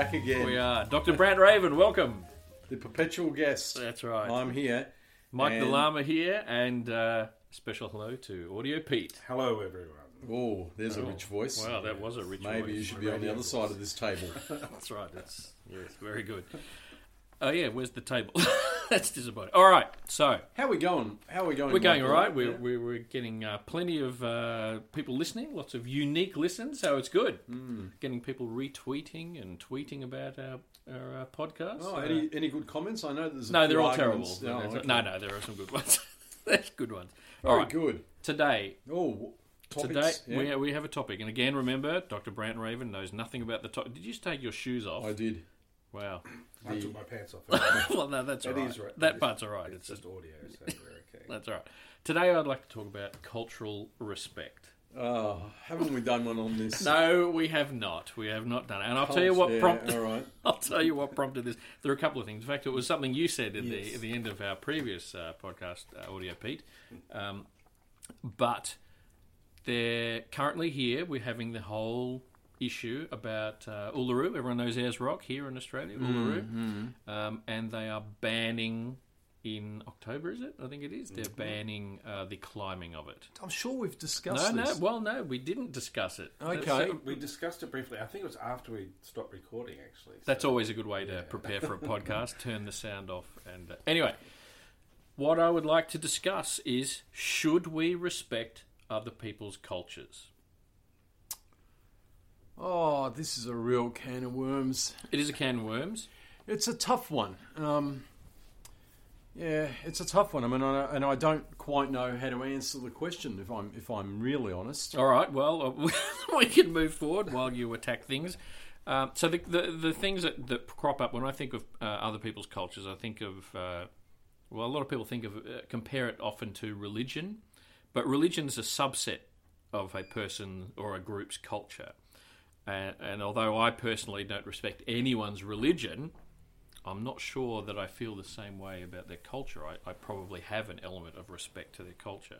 back again. We are. Dr. Brant Raven, welcome. The perpetual guest. That's right. I'm here. Mike the and- Llama here, and uh, special hello to Audio Pete. Hello, everyone. Oh, there's a rich voice. Wow, that was a rich Maybe voice. Maybe you should be on the other side of this table. That's right. That's yes, very good. Oh yeah, where's the table? That's disappointing. All right, so How are we going? How are we going? we're going all Michael? right. We're, Yeah. we're, we're getting uh, plenty of uh, people listening, lots of unique listens, so it's good. Hmm. Getting people retweeting and tweeting about our, our uh, podcast. Oh, Uh, any, any good comments? I know there's a no, few they're all terrible. arguments. Oh, There's- okay. No, no, there are some good ones. There's good ones. Very all right, good. today Oh, topics. Today yeah. we, we have a topic, and again, remember, Dr. Brant Raven knows nothing about the topic. Did you just take your shoes off? I did. Wow. I The- took my pants off. well, no, that's That all right. right. That It's- part's all right. It's It's just audio, so we're okay. that's all right. Today, I'd like to talk about cultural respect. Oh, haven't we done one on this? No, we have not. We have not done it. And I'll tell you what Yeah, prompted. All right. I'll tell you what prompted this. There are a couple of things. In fact, it was something you said at the Yes. at the end of our previous uh, podcast, uh, Audio Pete. Um, but they're currently here. We're having the whole issue about uh, Uluru. Everyone knows Ayers Rock here in Australia, Uluru, um, and they are banning. In October, is it? I think it is. They're banning uh, the climbing of it. I'm sure we've discussed no. this. Well, no, we didn't discuss it. Okay. That's- We discussed it briefly. I think it was after we stopped recording, actually. so- That's always a good way to prepare for a podcast. Turn the sound off. And uh, anyway, what I would like to discuss is: should we respect other people's cultures? Oh, this is a real can of worms. It is a can of worms. It's a tough one. Um, yeah, it's a tough one. I mean, I, and I don't quite know how to answer the question if I'm if I'm really honest. All right. Well, uh, we can move forward while you attack things. Um, so the, the the things that, that crop up when I think of uh, other people's cultures, I think of uh, well, a lot of people think of uh, compare it often to religion, but religion is a subset of a person or a group's culture. And, and although I personally don't respect anyone's religion, I'm not sure that I feel the same way about their culture. I, I probably have an element of respect to their culture.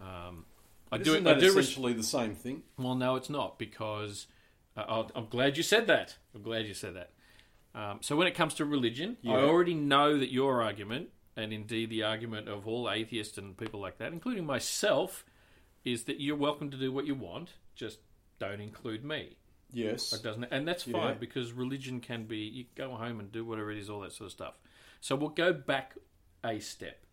Um, I do. Isn't I that do. res- essentially the same thing? well, no, it's not because uh, I'm glad you said that. I'm glad you said that. Um, so when it comes to religion, I already know that your argument, and indeed the argument of all atheists and people like that, including myself, is that you're welcome to do what you want, just don't include me. Yes. It doesn't, and that's fine Yeah. because religion can be you go home and do whatever it is, all that sort of stuff. So we'll go back a step,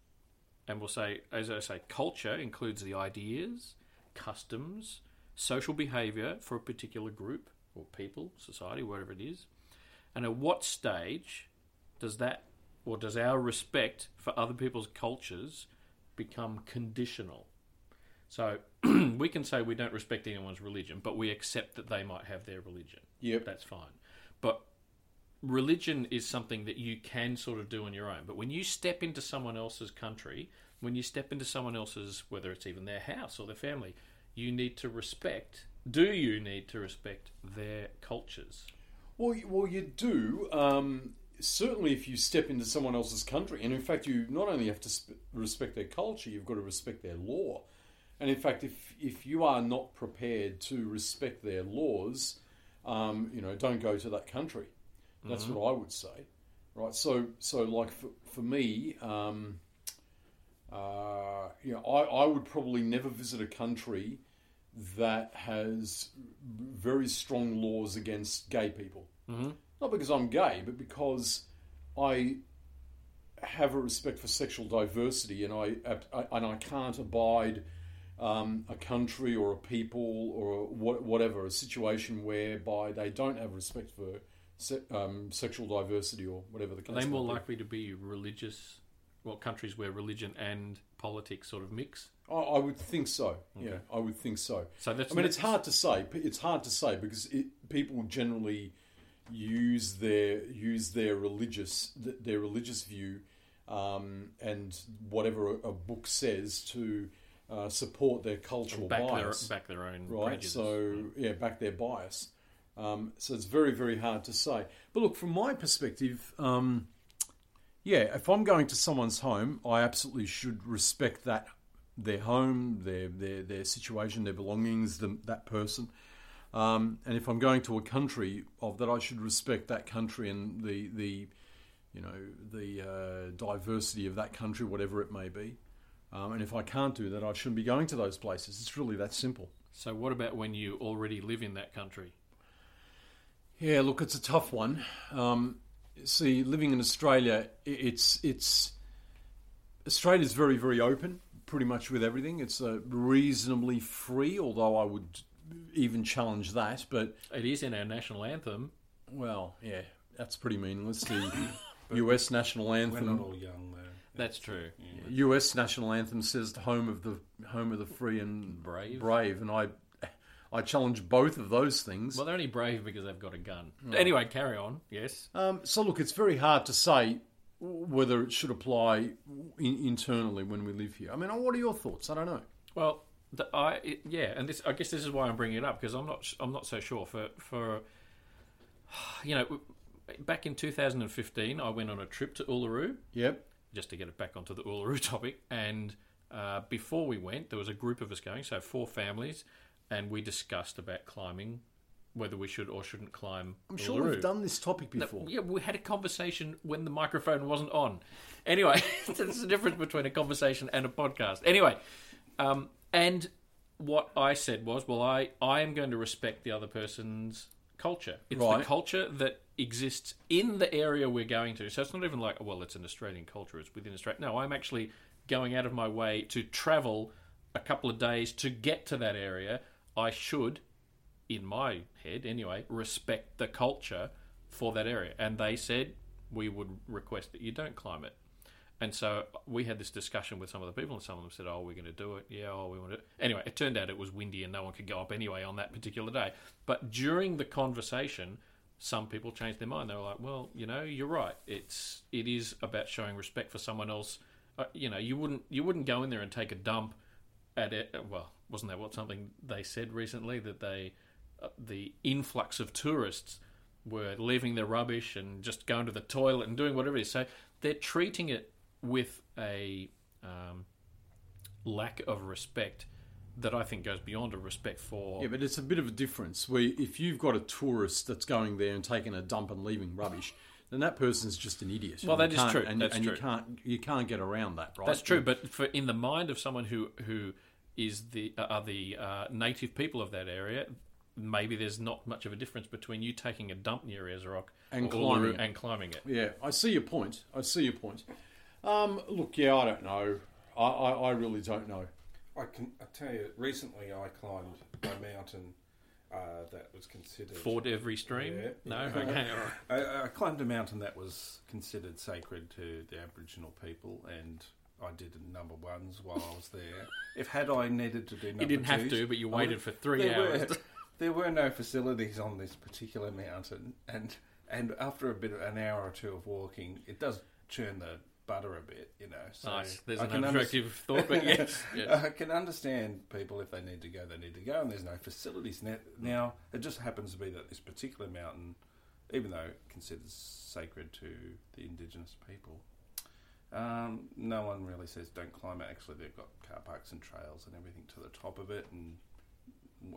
and we'll say, as I say, culture includes the ideas, customs, social behaviour for a particular group or people, society, whatever it is, and at what stage does that or does our respect for other people's cultures become conditional? So we can say we don't respect anyone's religion, but we accept that they might have their religion. Yep. That's fine. But religion is something that you can sort of do on your own. But when you step into someone else's country, when you step into someone else's, whether it's even their house or their family, you need to respect. Do you need to respect their cultures? Well, you- well, you do. Um, certainly, if you step into someone else's country, and in fact, you not only have to respect their culture, you've got to respect their law. And in fact, if if you are not prepared to respect their laws, um, you know, don't go to that country. That's what I would say, right? So, so like for, for me, um, uh, you know, I, I would probably never visit a country that has very strong laws against gay people. Mm-hmm. Not because I'm gay, but because I have a respect for sexual diversity, and I, I and I can't abide um, a country or a people or what, whatever a situation whereby they don't have respect for se- um, sexual diversity or whatever the Are they more likely to be religious? Well, countries where religion and politics sort of mix. I, I would think so. Yeah, I would think so. So that's I mean, it's hard to say. It's hard to say because it, people generally use their use their religious their religious view um, and whatever a, a book says to uh, support their cultural back their bias, back their own right? prejudice. So yeah, back their bias. Um, so it's very very hard to say. But look, from my perspective. Um, yeah, if I'm going to someone's home, I absolutely should respect that their home, their their their situation, their belongings, them, that person. Um, and if I'm going to a country of that, I should respect that country and the the you know the uh, diversity of that country, whatever it may be. Um, and if I can't do that, I shouldn't be going to those places. It's really that simple. So, what about when you already live in that country? Yeah, look, it's a tough one. Um, see, living in Australia, i- it's it's Australia's very very open, pretty much with everything. It's uh, reasonably free, although I would even challenge that. But It is in our national anthem. well, yeah, that's pretty meaningless. The U.S. national anthem. We're anthem. not all young though. That's true. U.S. national anthem says the home of the home of the free and Brave. brave, and I I challenge both of those things. Well, they're only brave because they've got a gun. Anyway, carry on. Yes. Um, so look, it's very hard to say whether it should apply in, internally when we live here. I mean, what are your thoughts? I don't know. Well, the, I it, yeah, and this I guess this is why I'm bringing it up because I'm not I'm not so sure for for you know back in 2015 I went on a trip to Uluru Yep. Just to get it back onto the Uluru topic and uh, before we went there was a group of us going so four families and we discussed about climbing whether we should or shouldn't climb I'm sure Uluru. we've done this topic No, before. yeah, we had a conversation when the microphone wasn't on. Anyway, there's a difference between a conversation and a podcast. Anyway, um, and what I said was, well, I, I am going to respect the other person's culture. It's Right. the culture that exists in the area we're going to. So it's not even like, well, it's an Australian culture, it's within Australia. No, I'm actually going out of my way to travel a couple of days to get to that area. I should in my head anyway, respect the culture for that area. And they said we would request that you don't climb it. And so we had this discussion with some of the people, and some of them said, "Oh, we're going to do it. Yeah, oh, we want to." Anyway, it turned out it was windy and no one could go up anyway on that particular day. But during the conversation, some people changed their mind. They were like, "Well, you know, you're right. It's it is about showing respect for someone else. Uh, you know, you wouldn't you wouldn't go in there and take a dump at it. Well, wasn't that what something they said recently that they uh, the influx of tourists were leaving their rubbish and just going to the toilet and doing whatever it is. So they're treating it with a um, lack of respect that I think goes beyond a respect for. Yeah, but it's a bit of a difference. Where if you've got a tourist that's going there and taking a dump and leaving rubbish, then that person's just an idiot. Well, that is true. and, That's and true. you can't you can't get around that, right? That's true, but for in the mind of someone who who is the uh, are the uh, native people of that area, maybe there's not much of a difference between you taking a dump near Ayers Rock And climbing Uluru it. and climbing it. Yeah, I see your point. I see your point. Um, look, yeah, I don't know. I, I, I really don't know. I can I tell you, recently I climbed a mountain uh, that was considered Ford every stream? Yeah. No, okay, all right. I, I climbed a mountain that was considered sacred to the Aboriginal people, and I did number ones while I was there. if had I needed to do number You didn't have to, but you waited for three there hours. Were, there were no facilities on this particular mountain, and and after a bit of an hour or two of walking, it does churn the butter a bit, you know. So nice. There's I an can attractive thought, but yes. yes. I can understand people if they need to go, they need to go, and there's no facilities. Now, now it just happens to be that this particular mountain, even though considered sacred to the indigenous people, um, no one really says don't climb it. Actually, they've got car parks and trails and everything to the top of it, and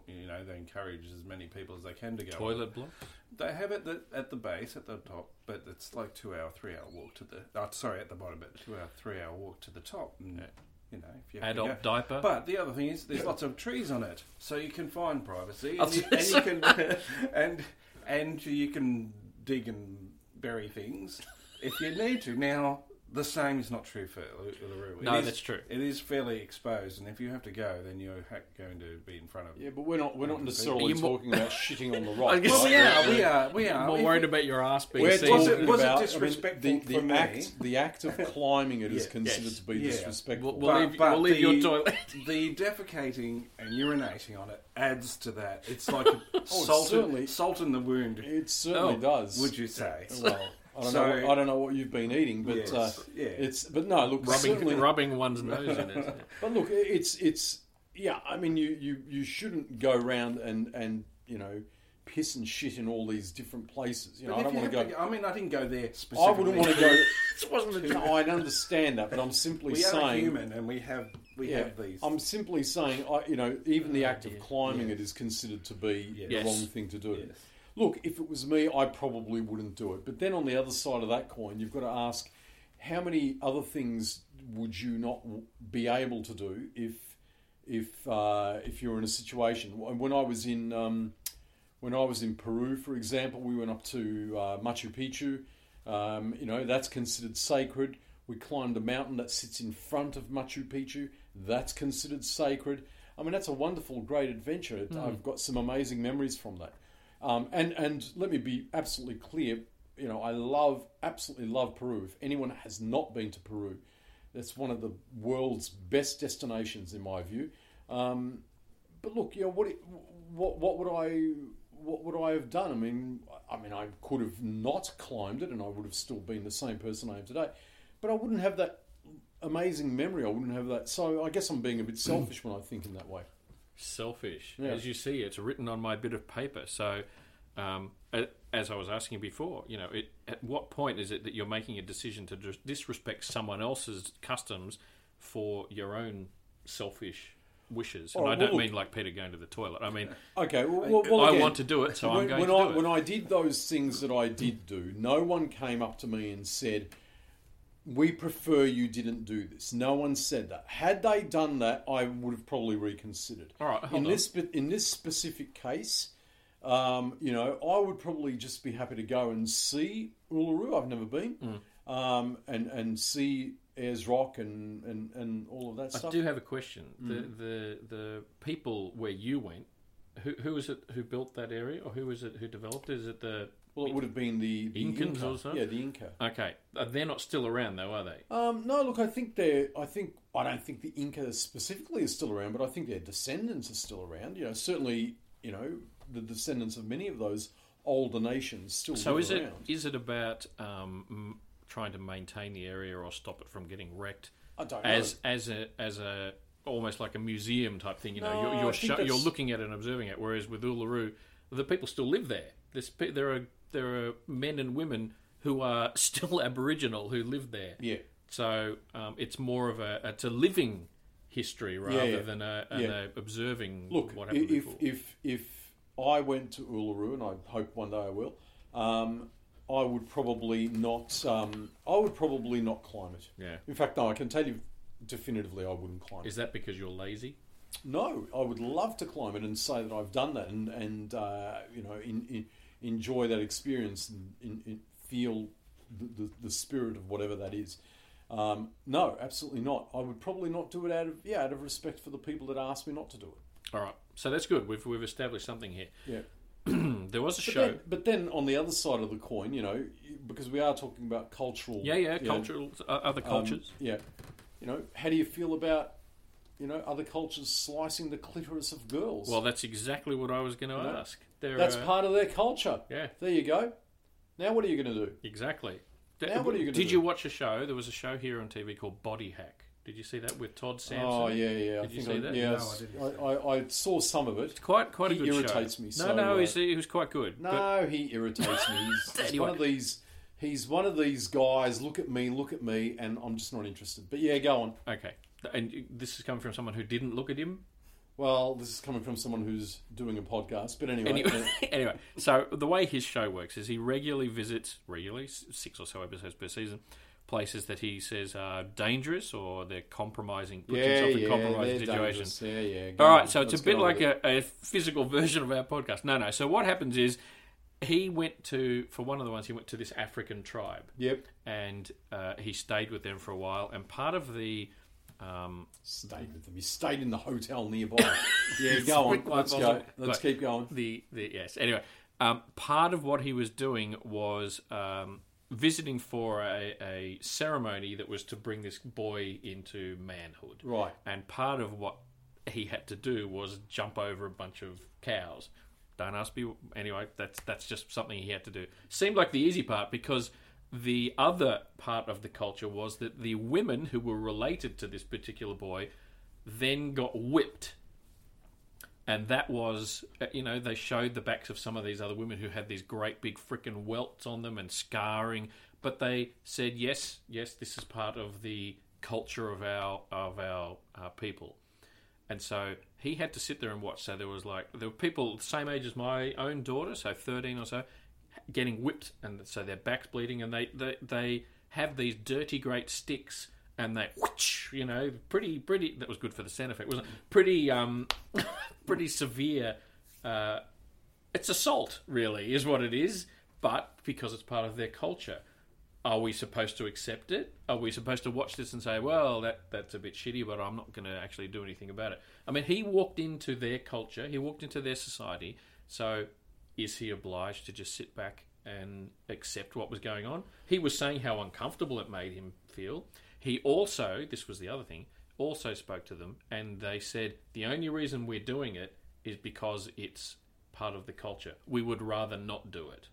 you know they encourage as many people as they can to go. Toilet block. They have it at the, at the base, at the top, but it's like two hour, three hour walk to the. Oh, sorry, at the bottom, but two hour, three hour walk to the top. And, Yeah. You know, if you Adult diaper. But the other thing is, there's lots of trees on it, so you can find privacy, oh, and you, and you can and and you can dig and bury things if you need to. Now, the same is not true for Uluru. It no, is- that's true. It is fairly exposed, and if you have to go, then you're ha- going to be in front of. Yeah, but we're not we're not Are necessarily you more- talking about shitting on the I rock. guess- Well, right? we are, we are, we are. More If- worried about your ass being We're seen. Was it- talking was it about I mean, disrespectful the, the for me? act the act of climbing it is Yeah. considered Yes. to be Yeah. disrespectful. We'll, we'll But- leave, but we'll leave the- your toilet. the defecating and urinating on it adds to that. It's like a oh, salt, certainly- in, salt in the wound, it certainly Oh, does. would you say? Well, I don't So- know. What, I don't know what you've been eating, but Yes, uh, yeah. it's but no. Look, rubbing, rubbing one's nose in it. But look, it's it's yeah. I mean, you you you shouldn't go around and and you know piss and shit in all these different places. You know, I don't want to go. to- I mean, I didn't go there specifically. I specifically. wouldn't want to go. This wasn't a No, I understand that, but I'm simply We are saying. human, and we have we Yeah, have these. I'm simply saying, I, you know, even the act dear. of climbing Yes. it is considered to be Yes. the Yes. wrong thing to do. Yes. Look, if it was me, I probably wouldn't do it. But then on the other side of that coin, you've got to ask, how many other things would you not be able to do if, if, uh, if you're in a situation? When I was in, um, when I was in Peru, for example, we went up to uh, Machu Picchu. Um, you know, that's considered sacred. We climbed a mountain that sits in front of Machu Picchu. That's considered sacred. I mean, that's a wonderful, great adventure. It- I've got some amazing memories from that. Um, and and let me be absolutely clear. You know, I love, absolutely love Peru. If anyone has not been to Peru, that's one of the world's best destinations in my view. Um, but look, you know, what, what, what would I, what would I have done? I mean, I mean, I could have not climbed it, and I would have still been the same person I am today. But I wouldn't have that amazing memory. I wouldn't have that. So I guess I'm being a bit selfish when I think in that way. Selfish. Yeah. As you see, it's written on my bit of paper. So, um, as I was asking before, you know, it, at what point is it that you're making a decision to dis- disrespect someone else's customs for your own selfish wishes? And Oh, I don't mean like Peter going to the toilet. I mean, Okay, well, well, I again, want to do it, so I'm going when to I, do it. When I did those things that I did do, no one came up to me and said, "We prefer you didn't do this." No one said that. Had they done that, I would have probably reconsidered. All right, hold in on. this in this specific case, um, you know, I would probably just be happy to go and see Uluru. I've never been, Mm. um, and and see Ayers Rock and, and, and all of that I stuff. do have a question. The, Mm. the the people where you went, who who was it who built that area, or who was it who developed it? Is it the well, it would have been the, the Incans Inca. or so? Yeah, the Inca. okay? uh, They're not still around though, are they? Um, no, look, I think they're. I think I don't think the Inca specifically is still around, but I think their descendants are still around. You know, certainly, you know, the descendants of many of those older nations still So live is it around. is it about um, m- trying to maintain the area or stop it from getting wrecked I don't know. as as a as a almost like a museum type thing? You know, No, you're I you're, think sho- you're looking at it and observing it. Whereas with Uluru, the people still live there. There's, pe- there are there are men and women who are still Aboriginal who live there. yeah, So um, it's more of a it's a living history rather yeah. than a, an Yeah. a observing look, what happened if before. if if I went to Uluru, and I hope one day I will, um, I would probably not. Um, I would probably not climb it. yeah, In fact, no, I can tell you definitively, I wouldn't climb it. is that because you're lazy? No, I would love to climb it and say that I've done that and and uh, you know in, in, enjoy that experience and in, in, feel the, the, the spirit of whatever that is. Um, no, absolutely not. I would probably not do it out of yeah out of respect for the people that asked me not to do it. All right, so that's good. We've we've established something here. Yeah. there was a But show. then, but then on the other side of the coin, you know, because we are talking about cultural. yeah, yeah, you know, cultural uh, other um, cultures. yeah, you know, how do you feel about you know other cultures slicing the clitoris of girls? well, that's exactly what I was going to You know, ask. There, that's uh, part of their culture. Yeah, There you go. Now what are you going to do? exactly. Now what are you gonna do? Did you watch a show? There was a show here on TV called Body Hack. Did you see that with Todd Sampson? Oh yeah, yeah. I Did you think see I, that? Yeah, No, s- I didn't. I, I, I saw some of it. It's quite quite a He good show. irritates me, No, so, no, uh, he's, he was quite good. but- No, he irritates me. He's, he's one of these. He's one of these guys. Look at me, look at me, and I'm just not interested. But yeah, go on. Okay. And this is coming from someone who didn't look at him. Well, this is coming from someone who's doing a podcast. But anyway, Anyway, anyway, so the way his show works is he regularly visits, regularly, six or so episodes per season, places that he says are dangerous or they're compromising, puts yeah, himself in yeah, compromising situations. Yeah, yeah. All right, on. so it's Let's a bit like a, a physical version of our podcast. No, no. So what happens is he went to, for one of the ones, he went to this African tribe Yep. and uh, he stayed with them for a while. And part of the um, Stayed with them. He stayed in the hotel nearby. yeah, go on. Let's go. Let's But- keep going. the the yes. Anyway, um, part of what he was doing was um, visiting for a, a ceremony that was to bring this boy into manhood. Right. And part of what he had to do was jump over a bunch of cows. Don't ask me. Anyway, that's that's just something he had to do. Seemed like the easy part because the other part of the culture was that the women who were related to this particular boy then got whipped And that was, uh, you know, they showed the backs of some of these other women who had these great big freaking welts on them and scarring. But they said, yes, yes, this is part of the culture of our of our uh, people. And so he had to sit there and watch. So there was like there were people the same age as my own daughter, so thirteen or so, getting whipped, and so their backs bleeding, and they they, they have these dirty great sticks, and they whoosh, you know pretty pretty that was good for the sound effect, wasn't it? Pretty um pretty severe. Uh, it's assault, really, is what it is. But because it's part of their culture, are we supposed to accept it? Are we supposed to watch this and say, "Well, that that's a bit shitty, but I'm not going to actually do anything about it"? I mean, he walked into their culture, he walked into their society. So, is he obliged to just sit back and accept what was going on? He was saying how uncomfortable it made him feel. He also, this was the other thing, also spoke to them, and they said the only reason we're doing it is because it's part of the culture. We would rather not do it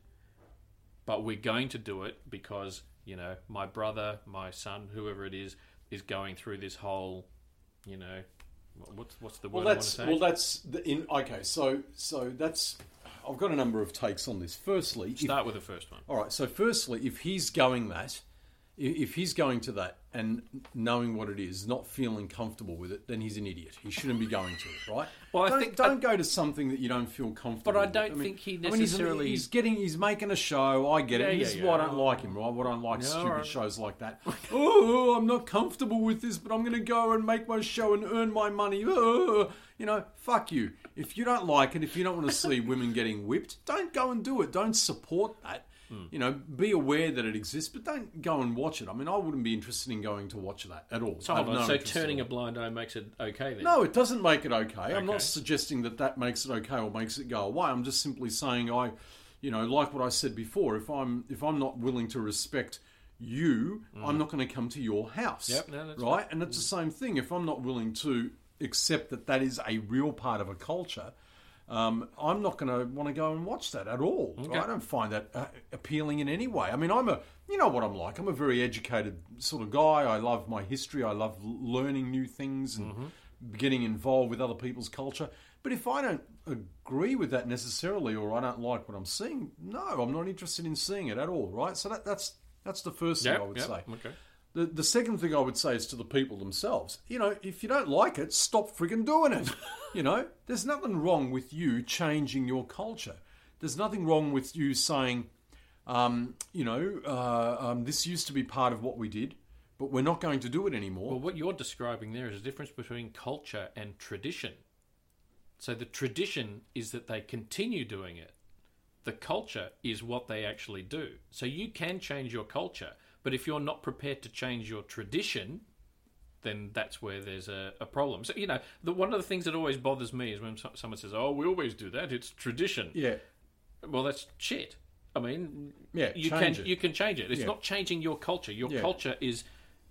but we're going to do it because you know my brother, my son, whoever it is, is going through this whole, you know, what's what's the Well, word I want to that's say? well, that's the, in okay. So, so that's I've got a number of takes on this. Firstly, if, Start with the first one. all right. So, firstly, if he's going that, if he's going to that and knowing what it is, not feeling comfortable with it, then he's an idiot. He shouldn't be going to it, right? Well, I don't, think- don't go to something that you don't feel comfortable. With. But I don't think he I mean, he's- necessarily- he's, getting, he's making a show. I get it. Yeah, yeah, this is yeah. why I don't like him, right? What I don't like stupid alright. shows like that. oh, I'm not comfortable with this, but I'm going to go and make my show and earn my money. Oh, you know, fuck you. If you don't like it, if you don't want to see women getting whipped, don't go and do it. Don't support that. Hmm. You know, be aware that it exists, but don't go and watch it. I mean, I wouldn't be interested in going to watch that at all. So I have hold on. no so turning a blind eye makes it okay then? No, it doesn't make it okay. I'm not suggesting that that makes it okay or makes it go away. I'm just simply saying I, you know, like what I said before. If I'm if I'm not willing to respect you, I'm not going to come to your house. Mm. Yep, no, that's right. And it's the same thing. If I'm not willing to accept that that is a real part of a culture. Um, I'm not going to want to go and watch that at all. Okay. I don't find that uh, appealing in any way. I mean, I'm a, you know what I'm like. I'm a very educated sort of guy. I love my history. I love learning new things and getting involved with other people's culture. But if I don't agree with that necessarily, or I don't like what I'm seeing, no, I'm not interested in seeing it at all. Right. So that, that's that's the first thing Yep, I would yep, say. Okay. The, the second thing I would say is to the people themselves. You know, if you don't like it, stop frigging doing it. you know, there's nothing wrong with you changing your culture. There's nothing wrong with you saying, um, you know, uh, um, this used to be part of what we did, but we're not going to do it anymore. Well, what you're describing there is a difference between culture and tradition. So the tradition is that they continue doing it. The culture is what they actually do. So you can change your culture, but if you're not prepared to change your tradition, then that's where there's a, a problem. So you know, the, one of the things that always bothers me is when so- someone says, "Oh, we always do that. It's tradition." yeah, Well, that's shit. I mean, Yeah, you can it. you can change it. It's Yeah. not changing your culture. Your Yeah. culture is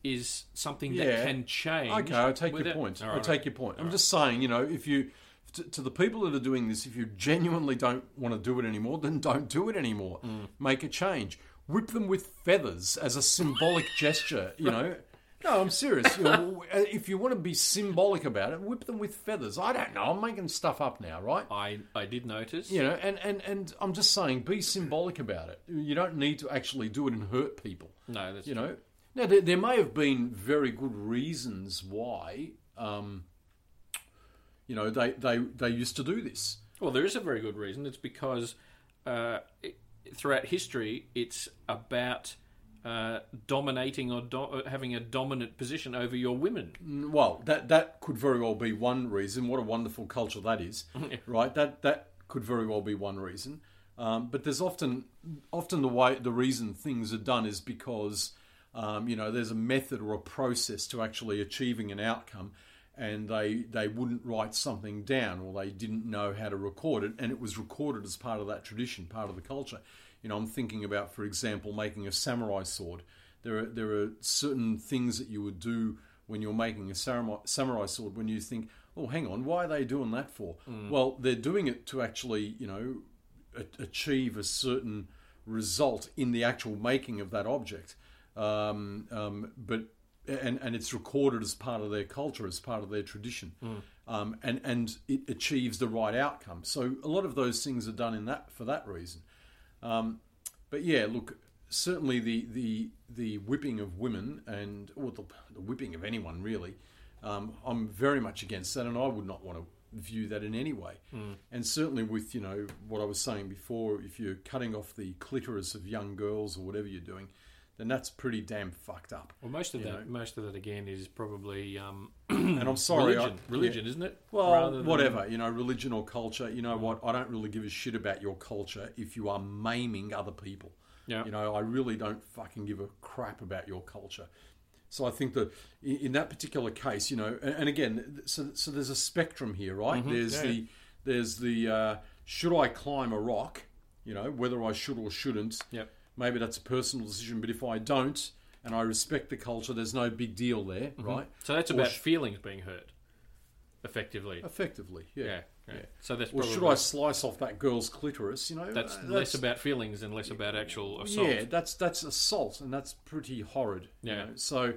is something Yeah. that can change. Okay, I take your without- point. All I right. take your point. I'm just saying, you know, if you to, to the people that are doing this, if you genuinely don't want to do it anymore, then don't do it anymore. Mm. Make a change. Whip them with feathers as a symbolic gesture. You know. No, I'm serious. You know, if you want to be symbolic about it, whip them with feathers. I don't know. I'm making stuff up now, right? I I did notice. You know, and, and, and I'm just saying, be symbolic about it. You don't need to actually do it and hurt people. No, that's You know, now there, there may have been very good reasons why, um, you know, they, they they used to do this. Well, there is a very good reason. It's because uh, it, throughout history, it's about uh, dominating or do- uh, having a dominant position over your women. Well, that that could very well be one reason. What a wonderful culture that is, right? That that could very well be one reason. Um, but there's often often the way the reason things are done is because um, you know there's a method or a process to actually achieving an outcome, and they they wouldn't write something down or they didn't know how to record it, and it was recorded as part of that tradition, part of the culture. You know, I'm thinking about, for example, making a samurai sword. There are there are certain things that you would do when you're making a samurai, samurai sword when you think, oh, hang on, why are they doing that for? Well, they're doing it to actually, you know, a- achieve a certain result in the actual making of that object. Um, um, but and and it's recorded as part of their culture, as part of their tradition, um, and and it achieves the right outcome. So a lot of those things are done in that for that reason. Um, but yeah, look, certainly the the the whipping of women and or the, the whipping of anyone really, um, I'm very much against that, and I would not want to view that in any way. And certainly with you know what I was saying before, if you're cutting off the clitoris of young girls or whatever you're doing, then that's pretty damn fucked up. Well, most of that, know. most of that again is probably um, And I'm sorry, religion, I, religion, yeah. isn't it? Well, than- whatever, you know, religion or culture, you know what? I don't really give a shit about your culture if you are maiming other people. Yeah. You know, I really don't fucking give a crap about your culture. So I think that in, that particular case, you know, and, again, so so there's a spectrum here, right? There's Mm-hmm. Yeah. the there's the uh, should I climb a rock? You know, whether I should or shouldn't. Yep. Maybe that's a personal decision, but if I don't and I respect the culture, there's no big deal there, Mm-hmm. right? So that's Or about sh- feelings being hurt, effectively. Effectively, yeah. Yeah. yeah. So that's Or probably should I slice off that girl's clitoris? You know, that's uh, less about feelings and less about actual assault. Yeah, that's that's assault, and that's pretty horrid. you Yeah. know. So,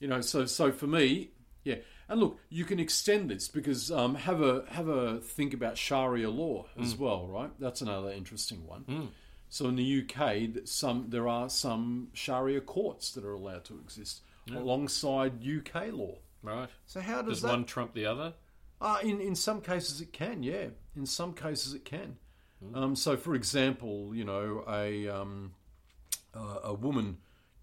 you know, so so for me, yeah. And look, you can extend this because um, have a have a think about Sharia law as well, right? That's another interesting one. So in the UK, some there are some Sharia courts that are allowed to exist alongside UK law. Right. So how does Does that? one trump the other? Uh, in in some cases it can, yeah. In some cases it can. Um, so, for example, you know, a um, uh, a woman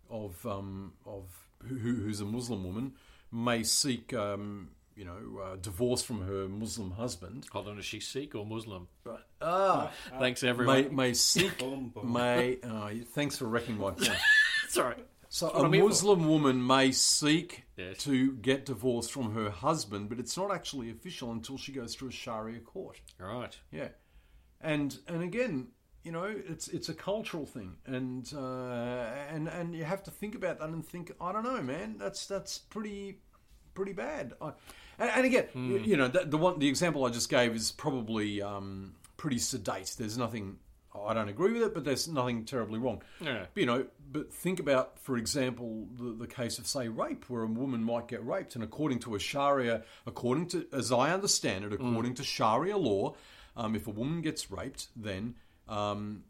of um, of who, who's a Muslim woman may seek um, you know uh, divorce from her Muslim husband. Hold on, is she Sikh or Muslim? Ah, Thanks, everyone. may seek Boom, boom. may. Oh, thanks for wrecking my point. Sorry. So what a I'm for. Muslim woman may seek Yes. to get divorced from her husband, but it's not actually official until she goes through a Sharia court. Right. Yeah, and and again, you know, it's it's a cultural thing, and uh, and and you have to think about that and think, I don't know, man, that's that's pretty pretty bad. I, and, and again, you, you know, the, the one the example I just gave is probably um, pretty sedate. There's nothing. I don't agree with it, but there's nothing terribly wrong. Yeah. But, you know, but think about, for example, the, the case of, say, rape, where a woman might get raped, and according to a Sharia, according to, as I understand it, according to Sharia law, um, if a woman gets raped, then um,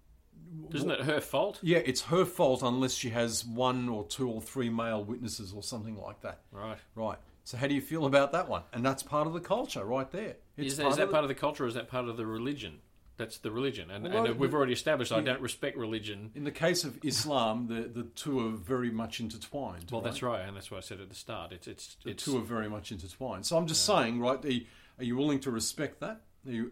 Isn't it her fault? yeah, it's her fault unless she has one or two or three male witnesses or something like that. Right. Right. So how do you feel about that one? And that's part of the culture, right there. It's Is that, is that part of the culture or is that part of the religion? That's the religion. And, Well, and we've already established I don't respect religion. In the case of Islam, the the two are very much intertwined. Well, right? that's right. And that's what I said at the start. It's, it's, The it's two are very much intertwined. So I'm just saying, right? Are you, are you willing to respect that? Are you,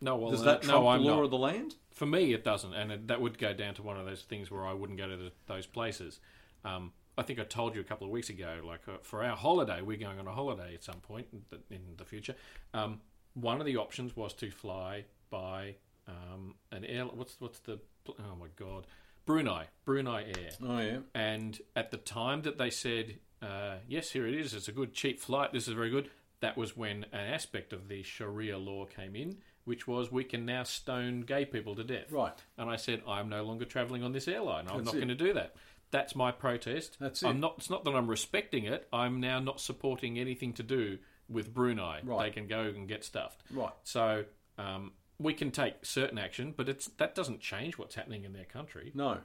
no, well, does uh, that trump no, I'm the law not. of the land? For me, it doesn't, and it, that would go down to one of those things where I wouldn't go to the, those places. Um, I think I told you a couple of weeks ago, like uh, for our holiday, we're going on a holiday at some point in the, in the future. Um, one of the options was to fly by um, an air. What's what's the? Oh my god, Brunei, Brunei Air. Oh yeah. And at the time that they said, uh, yes, here it is, it's a good cheap flight, this is very good, that was when an aspect of the Sharia law came in, which was we can now stone gay people to death. Right. And I said, I'm no longer travelling on this airline. I'm That's not going to do that. That's my protest. That's it. I'm not. It's not that I'm respecting it. I'm now not supporting anything to do with Brunei. Right. They can go and get stuffed. Right. So um, we can take certain action, but it's that doesn't change what's happening in their country. No.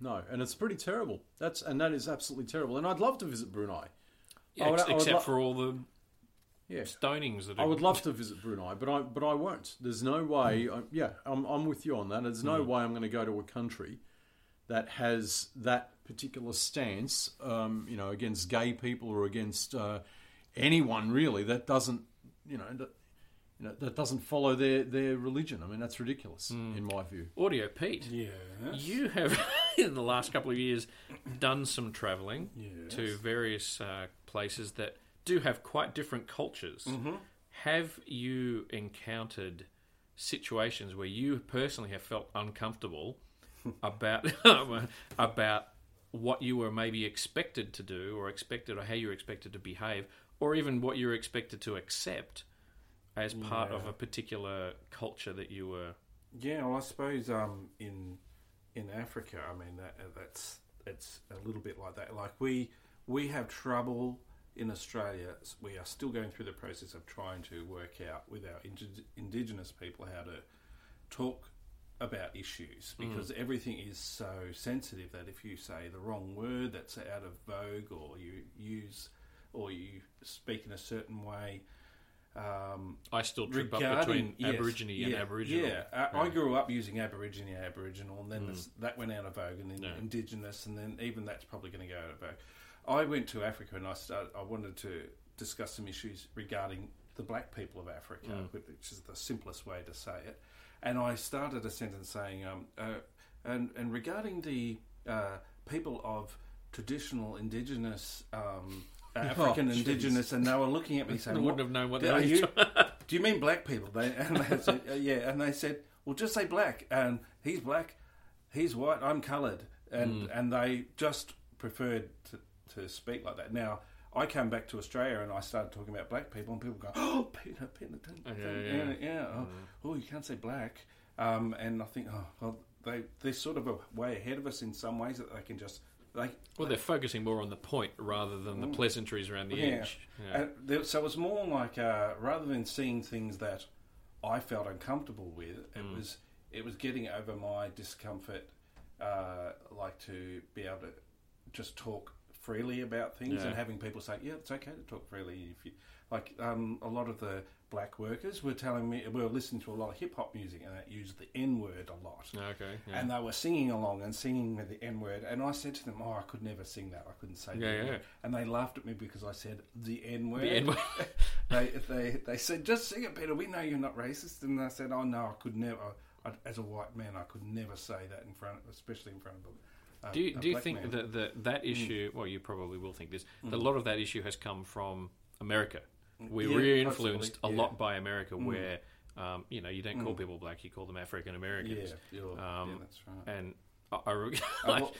No. And it's pretty terrible. That's and that is absolutely terrible. And I'd love to visit Brunei. Yeah, would- ex- I would except lo- for all the Yeah. stonings that I would love to visit Brunei, but I but I won't. There's no way. I, yeah, I'm I'm with you on that. There's no way I'm going to go to a country that has that particular stance, um, you know, against gay people or against uh, anyone really that doesn't, you know, that, you know, that doesn't follow their their religion. I mean, that's ridiculous in my view. Audio Pete. Yeah. You have in the last couple of years done some travelling Yes. to various uh, places that do have quite different cultures. Mm-hmm. Have you encountered situations where you personally have felt uncomfortable about about what you were maybe expected to do or expected or how you were expected to behave or even what you were expected to accept as part of a particular culture that you were Yeah, well, I suppose um, in in Africa, I mean that uh, that's it's a little bit like that. Like we we have trouble in Australia. We are still going through the process of trying to work out with our indi- Indigenous people how to talk about issues mm. because everything is so sensitive that if you say the wrong word that's out of vogue or you use or you speak in a certain way um, I still trip up between yes, Aborigine and Aboriginal. Yeah, I, I grew up using Aborigine, Aboriginal, and then mm. this, that went out of vogue, and then Yeah. Indigenous, and then even that's probably going to go out of vogue. I went to Africa, and I started, I wanted to discuss some issues regarding the black people of Africa, mm. which is the simplest way to say it. And I started a sentence saying, um, uh, and and regarding the uh, people of traditional Indigenous. Um, African jeez. Indigenous, and they were looking at me saying, I wouldn't have known what are that is. you, do you mean black people? They, and they said, uh, yeah. And they said, well, just say black. And he's black, he's white, I'm coloured. And and they just preferred to, to speak like that. Now, I came back to Australia and I started talking about black people, and people go, oh, Peter, Peter, Yeah, yeah, yeah. yeah, oh, oh, you can't say black. Um, and I think, oh, well, they, they're sort of a way ahead of us in some ways that they can just. They, Well, they're focusing more on the point rather than the pleasantries around the Mm. yeah. edge. Yeah. There, so it was more like uh, rather than seeing things that I felt uncomfortable with, it Mm. was it was getting over my discomfort, uh, like to be able to just talk freely about things Yeah. and having people say, "Yeah, it's okay to talk freely." If you like, um, a lot of the black workers were telling me we were listening to a lot of hip hop music and it used the N word a lot. okay. Yeah. And they were singing along and singing with the N word. And I said to them, Oh, I could never sing that. I couldn't say Yeah, the N yeah. And they laughed at me because I said the N word. the N-word. they, they, they said, Just sing it, Peter. We know you're not racist. And I said, Oh, no, I could never. I, as a white man, I could never say that in front, especially in front of a, a Do you, a do you think man. that, that that Mm. issue? Well, you probably will think this. That a lot of that issue has come from America. We Mm. Yeah, were influenced a yeah. Mm. lot by America, where um, you know you don't call people black, you call them African Americans. you're- Um, yeah, that's right. And I, I Uh, like, well,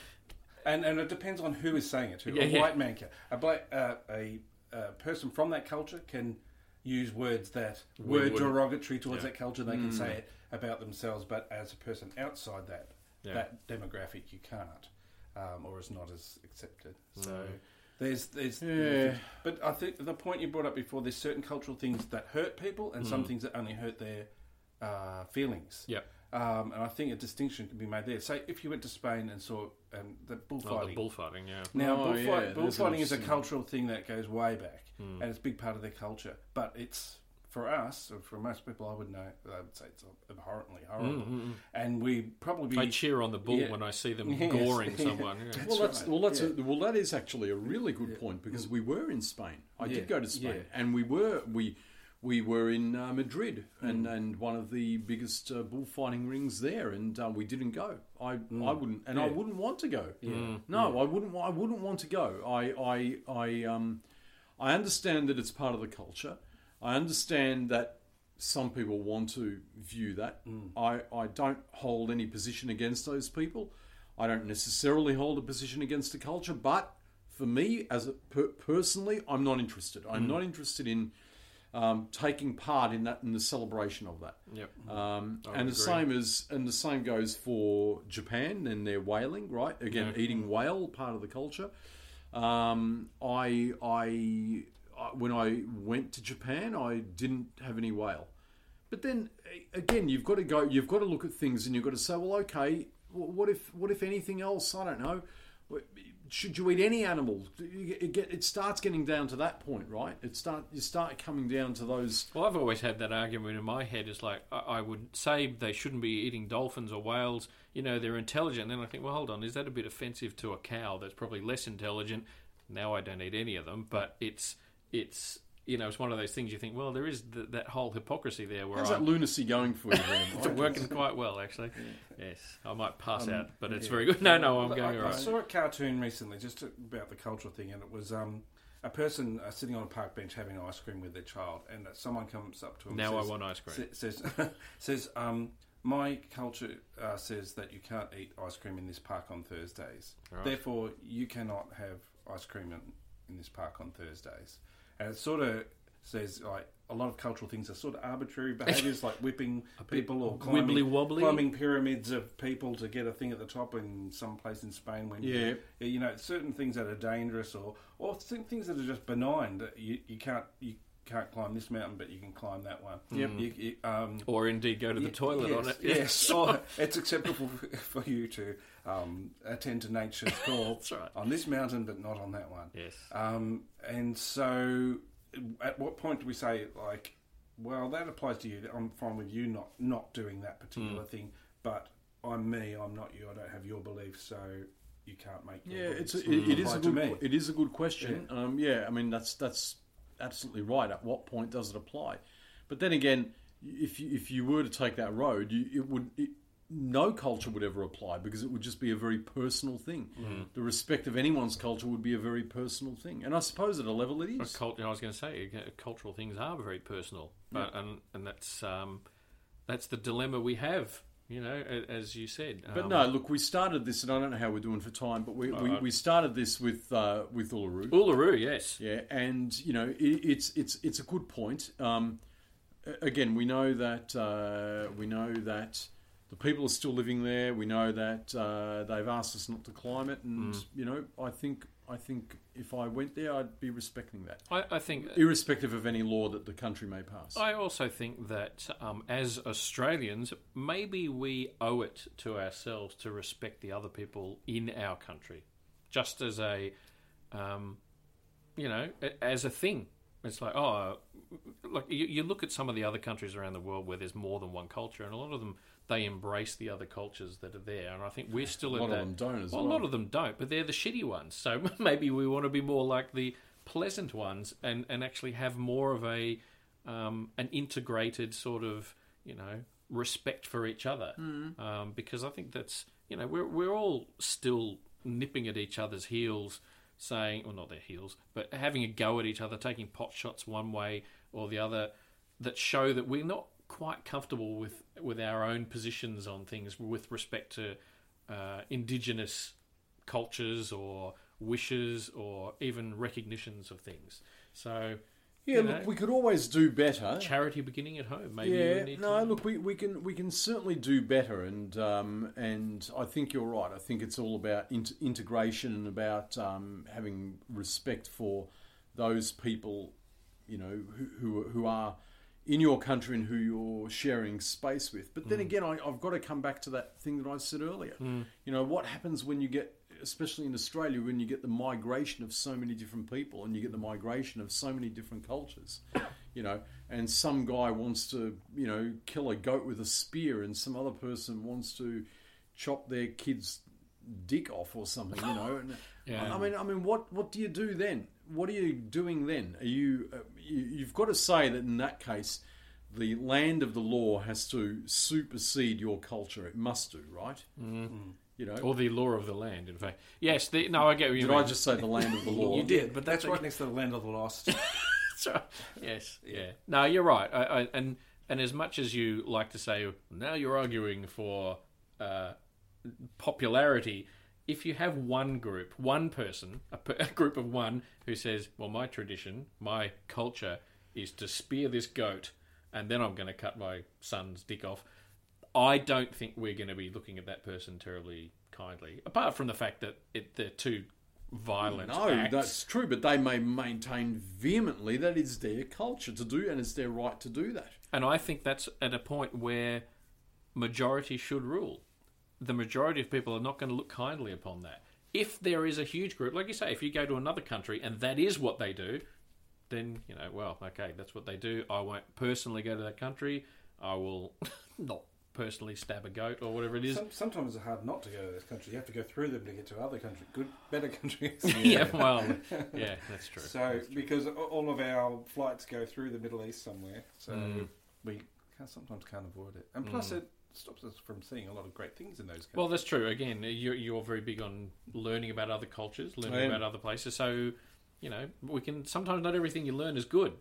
and and it depends on who is saying it too. Yeah, a yeah. white man can a black uh, a, a person from that culture can use words that We were wouldn't. derogatory towards Yeah. that culture. They can say it about themselves, but as a person outside that Yeah. that demographic, you can't, um, or is not as accepted. So. Mm. There's, there's, Yeah. but I think the point you brought up before. There's certain cultural things that hurt people, and some things that only hurt their uh, feelings. Yep. Um, and I think a distinction can be made there. Say if you went to Spain and saw um, the oh, bullfighting. the bullfighting, yeah. now, Oh, bullfight, yeah, bullfighting is a cultural thing that goes way back, Hmm. and it's a big part of their culture. But it's for us, or for most people, I would know. I would say it's abhorrently horrible, Mm, and we probably I cheer on the bull Yeah. when I see them Yes. goring someone. Yeah. That's well, that's right. well, that's Yeah. a, well, that is actually a really good point because we were in Spain. I Yeah. did go to Spain, Yeah. and we were we we were in uh, Madrid Mm. and, and one of the biggest uh, bullfighting rings there, and uh, we didn't go. I I wouldn't, and I Mm. Wouldn't want to go. Yeah. No, I wouldn't. I wouldn't want to go. I I I um I understand that it's part of the culture. I understand that some people want to view that. Mm. I, I don't hold any position against those people. I don't necessarily hold a position against the culture, but for me, as a per, personally, I'm not interested. I'm Mm. not interested in um, taking part in that in the celebration of that. Yep. Um, and the agree. same as and the same goes for Japan and their whaling, right? Again, Yeah. eating whale part of the culture. Um, I I when I went to Japan, I didn't have any whale. But then again, you've got to go. You've got to look at things, and you've got to say, well, okay, what if what if anything else? I don't know. Should you eat any animal? It, get, it starts getting down to that point, right? It start you start coming down to those. Well, I've always had that argument in my head. Is like I, I would say they shouldn't be eating dolphins or whales. You know, they're intelligent. And then I think, well, hold on, is that a bit offensive to a cow that's probably less intelligent? Now I don't eat any of them, but it's it's you know it's one of those things you think, well, there is th- that whole hypocrisy there where How's I'm that lunacy going for you? It's working quite well actually. Yes, I might pass Um, out, but it's yeah. very good. No, no, I'm going I, all I saw a cartoon recently just about the cultural thing, and it was um, a person uh, sitting on a park bench having ice cream with their child, and uh, someone comes up to him. Now and I says, want ice cream. Says says um, my culture uh, says that you can't eat ice cream in this park on Thursdays. Right. Therefore, you cannot have ice cream in, in this park on Thursdays. And it sort of says like a lot of cultural things are sort of arbitrary behaviours, like whipping people or climbing, wibbly wobbly. climbing pyramids of people to get a thing at the top in some place in Spain. When Yeah. you know certain things that are dangerous or or things that are just benign that you, you can't you can't climb this mountain, but you can climb that one. Yep. You, you, um, or indeed go to the Ye- toilet yes, on it. Yes, or it's acceptable f- for you to um, attend to nature's call That's right. on this mountain, but not on that one. Yes. Um, and so, at what point do we say like, well, that applies to you. I'm fine with you not not doing that particular Hmm. thing, but I'm me. I'm not you. I don't have your beliefs, so you can't make. Your Yeah, beliefs it's a, it, it is apply a to good me. it is a good question. Yeah. Um, yeah, I mean that's that's absolutely right. At what point does it apply? But then again, if you, if you were to take that road, you, it would it, no culture would ever apply because it would just be a very personal thing. The respect of anyone's culture would be a very personal thing, and I suppose at a level it is. A is. cult, I was going to say, cultural things are very personal, but and and that's um, that's the dilemma we have. You know, as you said. But Um, no, look, we started this, and I don't know how we're doing for time, but we, we, we started this with uh, with Uluru. Uluru, yes. Yeah, and you know it, it's it's it's a good point. Um, again, we know that uh, we know that the people are still living there. We know that uh, they've asked us not to climb it, and you know I think I think if I went there, I'd be respecting that, I, I think irrespective of any law that the country may pass. I also think that um, as Australians, maybe we owe it to ourselves to respect the other people in our country, just as a, um, you know, as a thing. It's like oh, like you, you look at some of the other countries around the world where there's more than one culture, and a lot of them they embrace the other cultures that are there, and I think we're still a lot that. of them don't as well, well. a lot of them don't, but they're the shitty ones. So maybe we want to be more like the pleasant ones and, and actually have more of a um, an integrated sort of you know respect for each other. Um, because I think that's you know we're we're all still nipping at each other's heels, saying well not their heels, but having a go at each other, taking pot shots one way or the other, that show that we're not quite comfortable with with our own positions on things with respect to uh, indigenous cultures or wishes or even recognitions of things. So yeah, you look, know. we could always do better. charity beginning at home. Maybe yeah, need no, to... look, we, we can we can certainly do better, and um, and I think you're right. I think it's all about int- integration and about um, having respect for those people, you know, who, who who are in your country and who you're sharing space with. But then mm. again, I, I've got to come back to that thing that I said earlier. Mm. You know, what happens when you get especially in Australia, when you get the migration of so many different people and you get the migration of so many different cultures, you know, and some guy wants to, you know, kill a goat with a spear and some other person wants to chop their kid's dick off or something, you know. And Yeah. I mean, I mean, what what do you do then? What are you doing then? Are you, uh, you you've got to say that in that case, the land of the law has to supersede your culture. It must do, right? Mm. You know, or the law of the land. In fact, yes. The, no, I get what you did mean. I just say the land of the law? You did, but that's right next to the land of the lost. That's right. Yes, yeah. No, you're right. I, I, and and as much as you like to say, now you're arguing for uh, popularity. If you have one group, one person, a, per- a group of one who says, "Well, my tradition, my culture is to spear this goat, and then I'm going to cut my son's dick off," I don't think we're going to be looking at that person terribly kindly. Apart from the fact that it, they're too violent. No, acts. that's true, but they may maintain vehemently that it's their culture to do, and it's their right to do that. And I think that's at a point where majority should rule. The majority of people are not going to look kindly upon that. If there is a huge group, like you say, if you go to another country and that is what they do, then, you know, well, okay, that's what they do. I won't personally go to that country. I will not personally stab a goat or whatever it is. Some, sometimes it's hard not to go to this country. You have to go through them to get to other countries, good, better countries. yeah, well, yeah, that's true. So, because all of our flights go through the Middle East somewhere, so Mm. we sometimes can't avoid it. And plus, it stops us from seeing a lot of great things in those countries. Well, that's true. Again, you're, you're very big on learning about other cultures, learning about other places. So, you know, we can sometimes not everything you learn is good,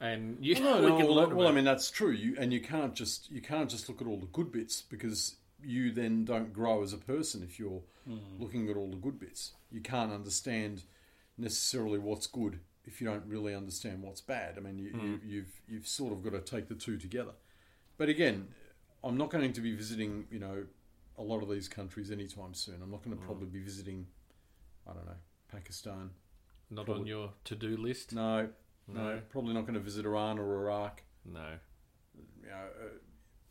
and you No, we no, can well, learn well, I mean that's true. You and you can't just you can't just look at all the good bits because you then don't grow as a person if you're hmm. looking at all the good bits. You can't understand necessarily what's good if you don't really understand what's bad. I mean, you, you, hmm. you've you've sort of got to take the two together. But again, I'm not going to be visiting, you know, a lot of these countries anytime soon. I'm not going to probably be visiting, I don't know, Pakistan. Not Probably- on your to-do list. No, no, No. probably not going to visit Iran or Iraq. No. You know, uh,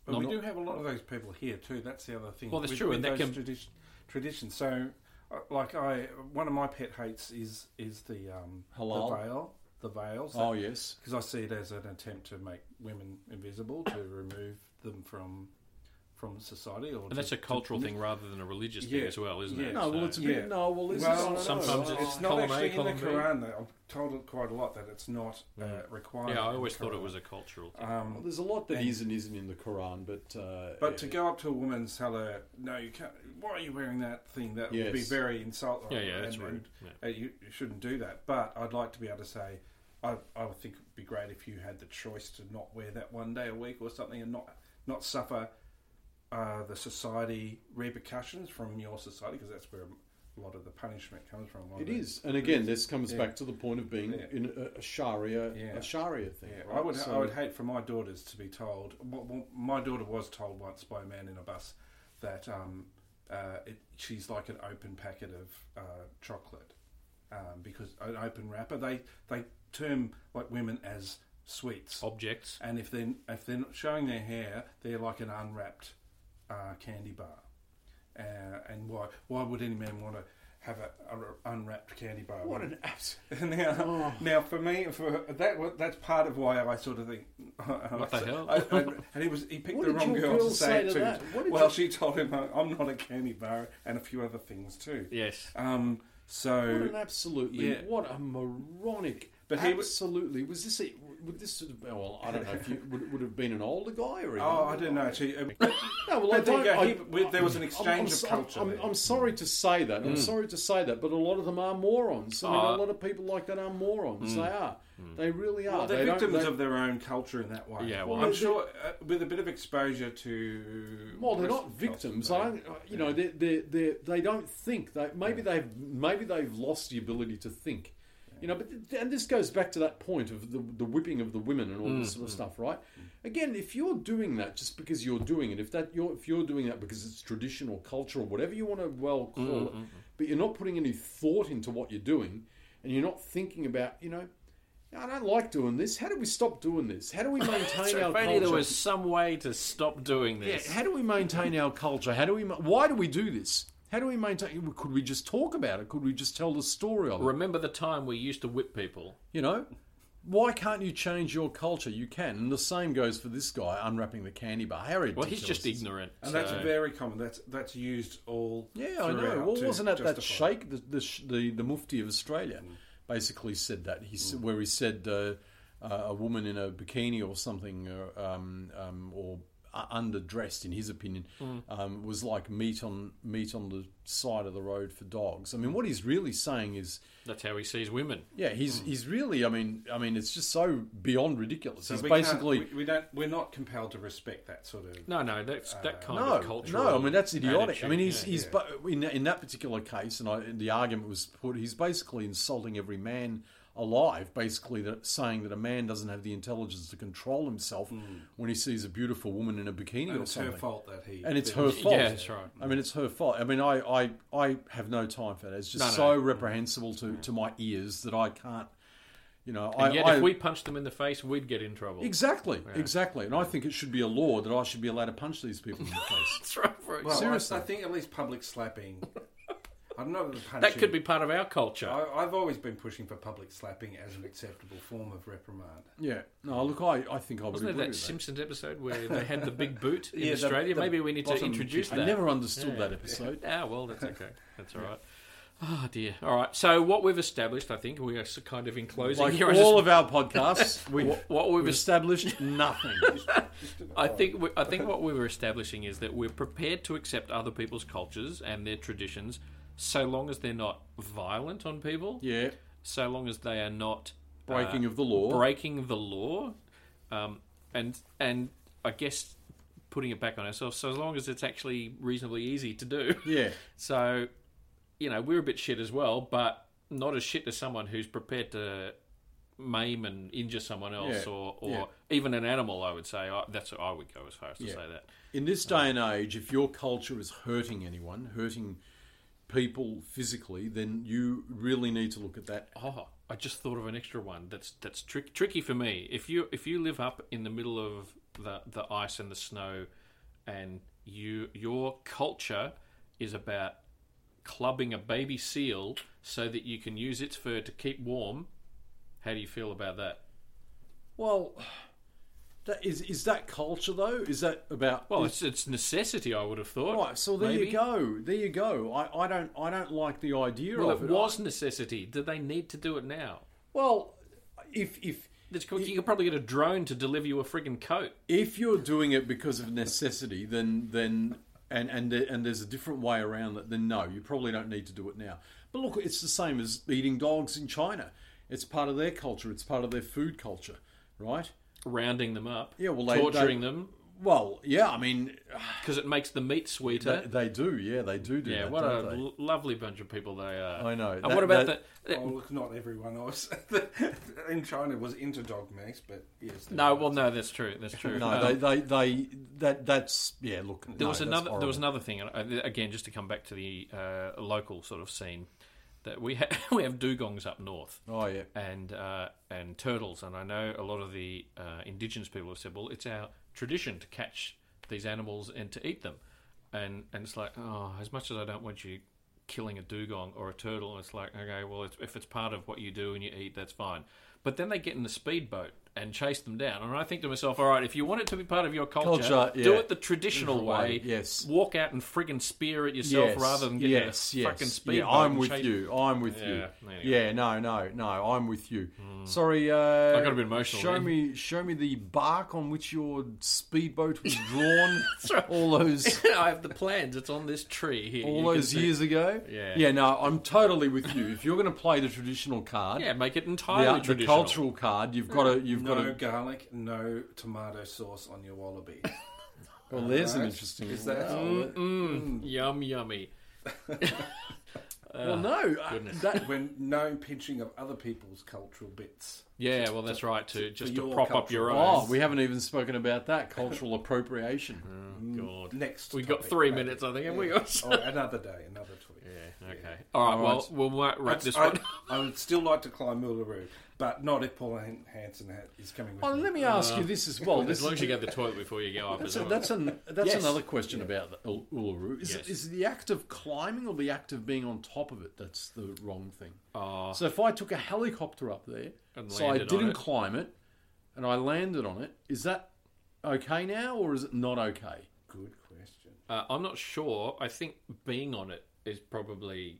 But we Not- do have a lot of those people here too. That's the other thing. Well, that's with, true, With and that those can- tradition, traditions. So, uh, like I, one of my pet hates is is the um, Halal? the veil, the veils. oh yes, because I see it as an attempt to make women invisible, to remove them from from society, or And to- that's a cultural to- thing rather than a religious thing Yeah. as well, isn't Yeah. it? no, well, So- it's a bit yeah. no, well, it's, Well, I don't sometimes I- it's It's not column A, actually in column the Quran. Though. I've told it quite a lot that it's not uh, required. yeah, I always thought it was a cultural thing. Well, Um, there's a lot that And- is and isn't in the Quran, but uh, but to go up to a woman and tell her, "No, you can't. Why are you wearing that thing?" That would be Yes. very insulting. yeah, yeah, that's and, rude. and, Yeah. uh, you, you shouldn't do that. But I'd like to be able to say, I, I would think it'd be great if you had the choice to not wear that one day a week or something, and not not suffer uh, the society repercussions from your society, because that's where a lot of the punishment comes from. It is, and again, this comes Yeah. back to the point of being Yeah. in a, a Sharia, Yeah. a Sharia thing. Right? I would. So- I would hate for my daughters to be told. Well, my daughter was told once by a man in a bus that um, uh, it, she's like an open packet of uh, chocolate um, because an open wrapper. They they term like women as sweets, Objects. and if they're if they're not showing their hair, they're like an unwrapped uh, candy bar. Uh, and why why would any man want to have a, a unwrapped candy bar? What an abs- now, Oh. now for me, for that, that's part of why I sort of think. What the hell? I, I, and he was he picked What the wrong girl girl to say, say it to to. that? Well, you- she told him "Uh, I'm not a candy bar and a few other things too. Yes. Um, so What an absolutely yeah. what a moronic. But he was- absolutely was this a, would this sort of, well I don't know if you would, would have been an older guy or oh, I don't know. Actually, uh, No, well, I there don't. go, I- he- there was an I'm- exchange I'm, of culture I'm, there. I'm sorry to say that. I'm hmm. sorry to say that, but a lot of them are morons. I mean, Oh. a ah. lot of people like that are morons. Hmm. They are. Hmm. They really are. well, they're They victims they- of their own culture in that way. Yeah, well, well, I'm sure uh, with a bit of exposure to. Well, they're not victims. I don't. You know, they they they they don't think. They maybe they've maybe they've lost the ability to think. You know, but th- and this goes back to that point of the the whipping of the women and all this sort of mm, stuff, mm. right? Again, if you're doing that just because you're doing it, if that you're if you're doing that because it's tradition or culture or whatever you want to well mm, call it, but you're not putting any thought into what you're doing, and you're not thinking about, you know. I don't like doing this. How do we stop doing this? How do we maintain So our if culture? there was some way to stop doing this. Yeah, how do we maintain our culture? How do we? Why do we do this? How do we maintain? Could we just talk about it? Could we just tell the story of it? Remember the time we used to whip people? You know, why can't you change your culture? You can, and the same goes for this guy unwrapping the candy bar. How ridiculous! Well, he's just ignorant. And that's very common. That's that's used all. Yeah, I know. Well, wasn't that that justify- Sheikh, the the, the the Mufti of Australia, basically said that he said where he said uh, uh, a woman in a bikini or something, uh, um, um, or underdressed, in his opinion, mm. um, was like meat on meat on the side of the road for dogs. I mean, what he's really saying is, That's how he sees women. yeah, he's mm. he's really, I mean, I mean, it's just so beyond ridiculous. So he's we basically we, we don't we're not compelled to respect that sort of. No, no, that's uh, that kind no, of cultural. no. I mean that's idiotic. I mean he's yeah. he's bu- in in that particular case, and I, the argument was put. He's basically insulting every man alive. Basically, that saying that a man doesn't have the intelligence to control himself hmm. when he sees a beautiful woman in a bikini And or it's her fault that he. And it's her he- fault. Yeah, that's right. I mean, it's her fault. I mean, I, I, I have no time for that. It's just No, no. so hmm. reprehensible to, to my ears that I can't, you know. And I, yet, I, if we punched them in the face, we'd get in trouble. exactly, exactly, and I think it should be a law that I should be allowed to punch these people in the face. That's right. For Well, I, Seriously. I think at least public slapping. I don't know. The punching, that could be part of our culture. I, I've always been pushing for public slapping as an acceptable form of reprimand. Yeah. No, look, I, I think I Wasn't there that that. Simpsons episode where they had the big boot in Yeah, Australia? the Maybe we need to introduce that. I never understood Yeah. that episode. Ah, well, that's okay. That's all right. Oh dear. All right. So what we've established, I think, we are kind of in closing Like here. All just- of our podcasts, we've, what, what we've we've established nothing. I think we, I think what we were establishing is that we're prepared to accept other people's cultures and their traditions, so long as they're not violent on people. Yeah. So long as they are not Breaking uh, of the law. breaking the law, um, and and I guess putting it back on ourselves. So as long as it's actually reasonably easy to do. Yeah. So, you know, we're a bit shit as well, but not as shit as someone who's prepared to maim and injure someone else, Yeah, or, or yeah. even an animal. I would say I, that's I would go as far as to Yeah. say that. In this day and age, if your culture is hurting anyone, hurting people physically, then you really need to look at that. Oh, I just thought of an extra one. That's that's trick, tricky for me. If you if you live up in the middle of the the ice and the snow, and you your culture is about clubbing a baby seal so that you can use its fur to keep warm. How do you feel about that? Well, that is is that culture though? Is that about? Well, is- it's it's necessity. I would have thought. right. So there maybe. you go. There you go. I, I don't I don't like the idea Well, of it was necessity. Do they need to do it now? Well, if if you could probably get a drone to deliver you a friggin' coat. if you're doing it because of necessity, then then and and and there's a different way around it. Then no, you probably don't need to do it now. But look, it's the same as eating dogs in China. It's part of their culture. It's part of their food culture, right? Rounding them up, Yeah, well, they- torturing they- them Well, yeah. I mean, because it makes the meat sweeter. they, they do. Yeah, they do do yeah, that. what a don't they? l- lovely bunch of people they are. I know. And That- what about that- the? Oh, look, not everyone else in China was into dog meat, but yes. No, well, no, that's true. That's true. No, Um, they, they, they, that, that's yeah. Look, there no, was that's another. There was another thing. Again, just to come back to the uh, local sort of scene, that we ha- we have dugongs up north. Oh yeah, and uh, and turtles. And I know a lot of the uh, indigenous people have said, well, it's our tradition to catch these animals and to eat them. And and it's like, oh, as much as I don't want you killing a dugong or a turtle, it's like, okay, well, it's, if it's part of what you do and you eat, that's fine. But then they get in the speedboat and chase them down. And I think to myself, all right, if you want it to be part of your culture, Culture, do it the traditional Different way. yes. Walk out and friggin' spear it yourself yes, rather than get yes, a yes. fucking speedboat. Yeah, I'm with chase- you. I'm with you. Yeah, anyway. Yeah, no, no, no. I'm with you. Sorry, uh, I got a bit emotional Show there. me, show me the bark on which your speedboat was drawn. right. All those, I have the plans. It's on this tree here. all You those see. years ago. Yeah. yeah. No, I'm totally with you. If you're going to play the traditional card, Yeah, make it entirely the traditional. cultural card, you've got to, you've got No to. garlic, no tomato sauce on your wallaby. Well, there's an interesting. Is that- well, Mm, yum, yummy. well, no, uh, goodness. that, when no pinching of other people's cultural bits. Yeah, well, that's right. too. just to your prop up your own. oh, we haven't even spoken about that cultural appropriation. God. Next, We've got topic, three maybe. minutes, I think. Have we got? Oh, another day, another tweet. Yeah. Okay. All right. All Well, we'll wa- wrap I'd- this I, one. I would still like to climb Uluru, but not if Paul Han- Hanson is coming with Oh, me. let me ask you this as well. This As long as you go to the toilet before you go up. That's, a, that's, an, that's Yes. another question about the Uluru. Is, Yes. it, is the act of climbing or the act of being on top of it that's the wrong thing? Oh, So if I took a helicopter up there, And so I didn't it. climb it, and I landed on it, is that okay now or is it not okay? Good question. uh, I'm not sure. I think being on it is probably.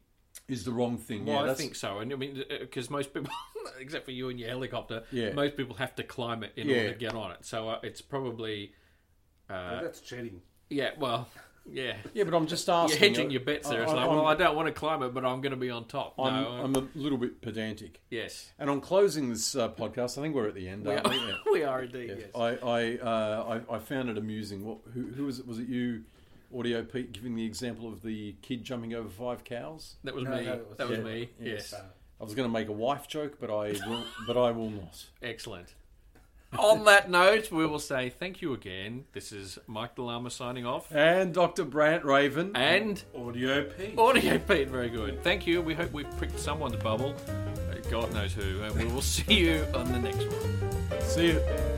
Is the wrong thing? Well, yeah, I that's, think so. And I mean, because most people, except for you and your helicopter, Yeah. most people have to climb it in Yeah. order to get on it. So uh, it's probably. Oh, Uh, that's cheating. yeah. Well. Yeah. Yeah, but I'm just asking. You're hedging your bets there. It's I- like, I'm- well, I don't want to climb it, but I'm going to be on top. I'm, no, I'm a little bit pedantic. yes, And on closing this uh, podcast, I think we're at the end, we aren't are, we? Yeah. we are indeed. Yes. I I, uh, I I found it amusing. What, who, who was it? Was it you, Audio Pete, giving the example of the kid jumping over five cows? That was No, me. no, it was- that was Yeah. me. Yes. Yes. Uh, I was going to make a wife joke, but I will, but I will not. Excellent. On that note, we will say thank you again. This is Mike Delama signing off. And Dr. Brant Raven. And Audio P. Audio Pete, very good. Thank you. We hope we've pricked someone's bubble. Uh, God knows who. And we will see you on the next one. See you.